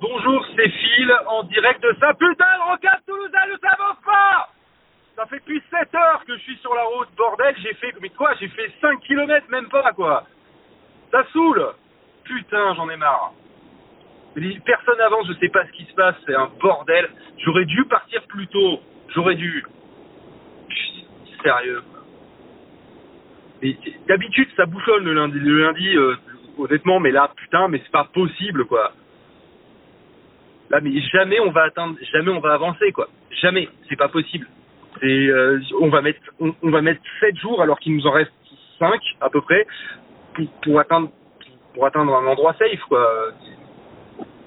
Bonjour, c'est Phil, en direct de sa putain de rocade toulousaine, ça avance pas Ça fait depuis 7 heures que je suis sur la route, bordel, j'ai fait, mais quoi, j'ai fait 5 km, même pas, quoi Ça saoule Putain, j'en ai marre. Personne avance, je sais pas ce qui se passe, c'est un bordel. J'aurais dû partir plus tôt, j'aurais dû. Sérieux. D'habitude, ça bouchonne le lundi, le lundi euh, honnêtement, mais là, putain, mais c'est pas possible, quoi. Là, mais jamais on va atteindre, jamais on va avancer, quoi. Jamais, c'est pas possible. Euh, on va mettre, on, va mettre 7 jours alors qu'il nous en reste 5 à peu près pour, pour atteindre, pour atteindre un endroit safe, quoi.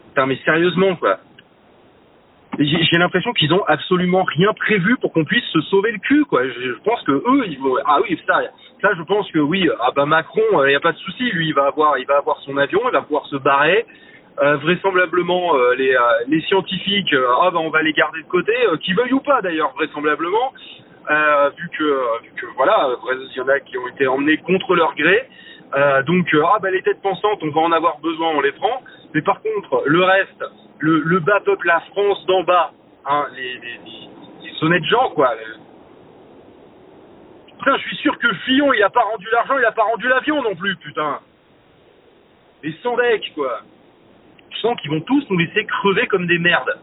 Putain, mais sérieusement, quoi. J'ai l'impression qu'ils ont absolument rien prévu pour qu'on puisse se sauver le cul, quoi. Je, je, pense que eux, ils vont, ah oui, ça, ça, je pense que oui, ah bah Macron, il euh, n'y a pas de souci, lui, il va avoir, il va avoir son avion, il va pouvoir se barrer. Euh, vraisemblablement euh, les, euh, les scientifiques, ah ben on va les garder de côté, qui veuillent ou pas d'ailleurs vraisemblablement, vu que, voilà, il y en a qui ont été emmenés contre leur gré. donc ah ben les têtes pensantes, on va en avoir besoin, on les prend. Mais par contre, le reste, le, bas peuple, la France d'en bas, hein, les, de gens quoi. Putain, je suis sûr que Fillon, il a pas rendu l'argent, il a pas rendu l'avion non plus, putain. Les sans quoi sens qu'ils vont tous nous laisser crever comme des merdes.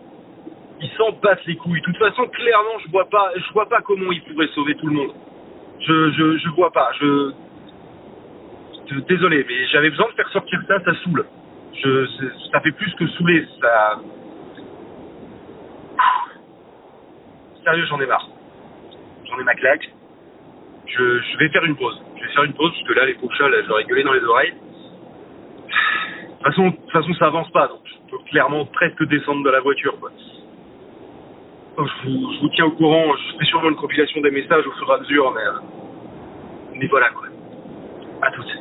Ils s'en battent les couilles. De toute façon, clairement, je vois pas, je vois pas comment ils pourraient sauver tout le monde. Je, je, je vois pas. Je, désolé, mais j'avais besoin de faire sortir ça, ça saoule. Je, ça fait plus que saouler. Sérieux, j'en ai marre. J'en ai ma claque. Je, je vais faire une pause. Je vais faire une pause parce que là, les pauvres chats, là, je dans les oreilles. Toute façon, de toute façon, ça avance pas, donc je peux clairement presque descendre de la voiture. Quoi. Je, vous, je vous tiens au courant, je fais sûrement une compilation des messages au fur et à mesure, mais, euh, mais voilà quoi. À toutes.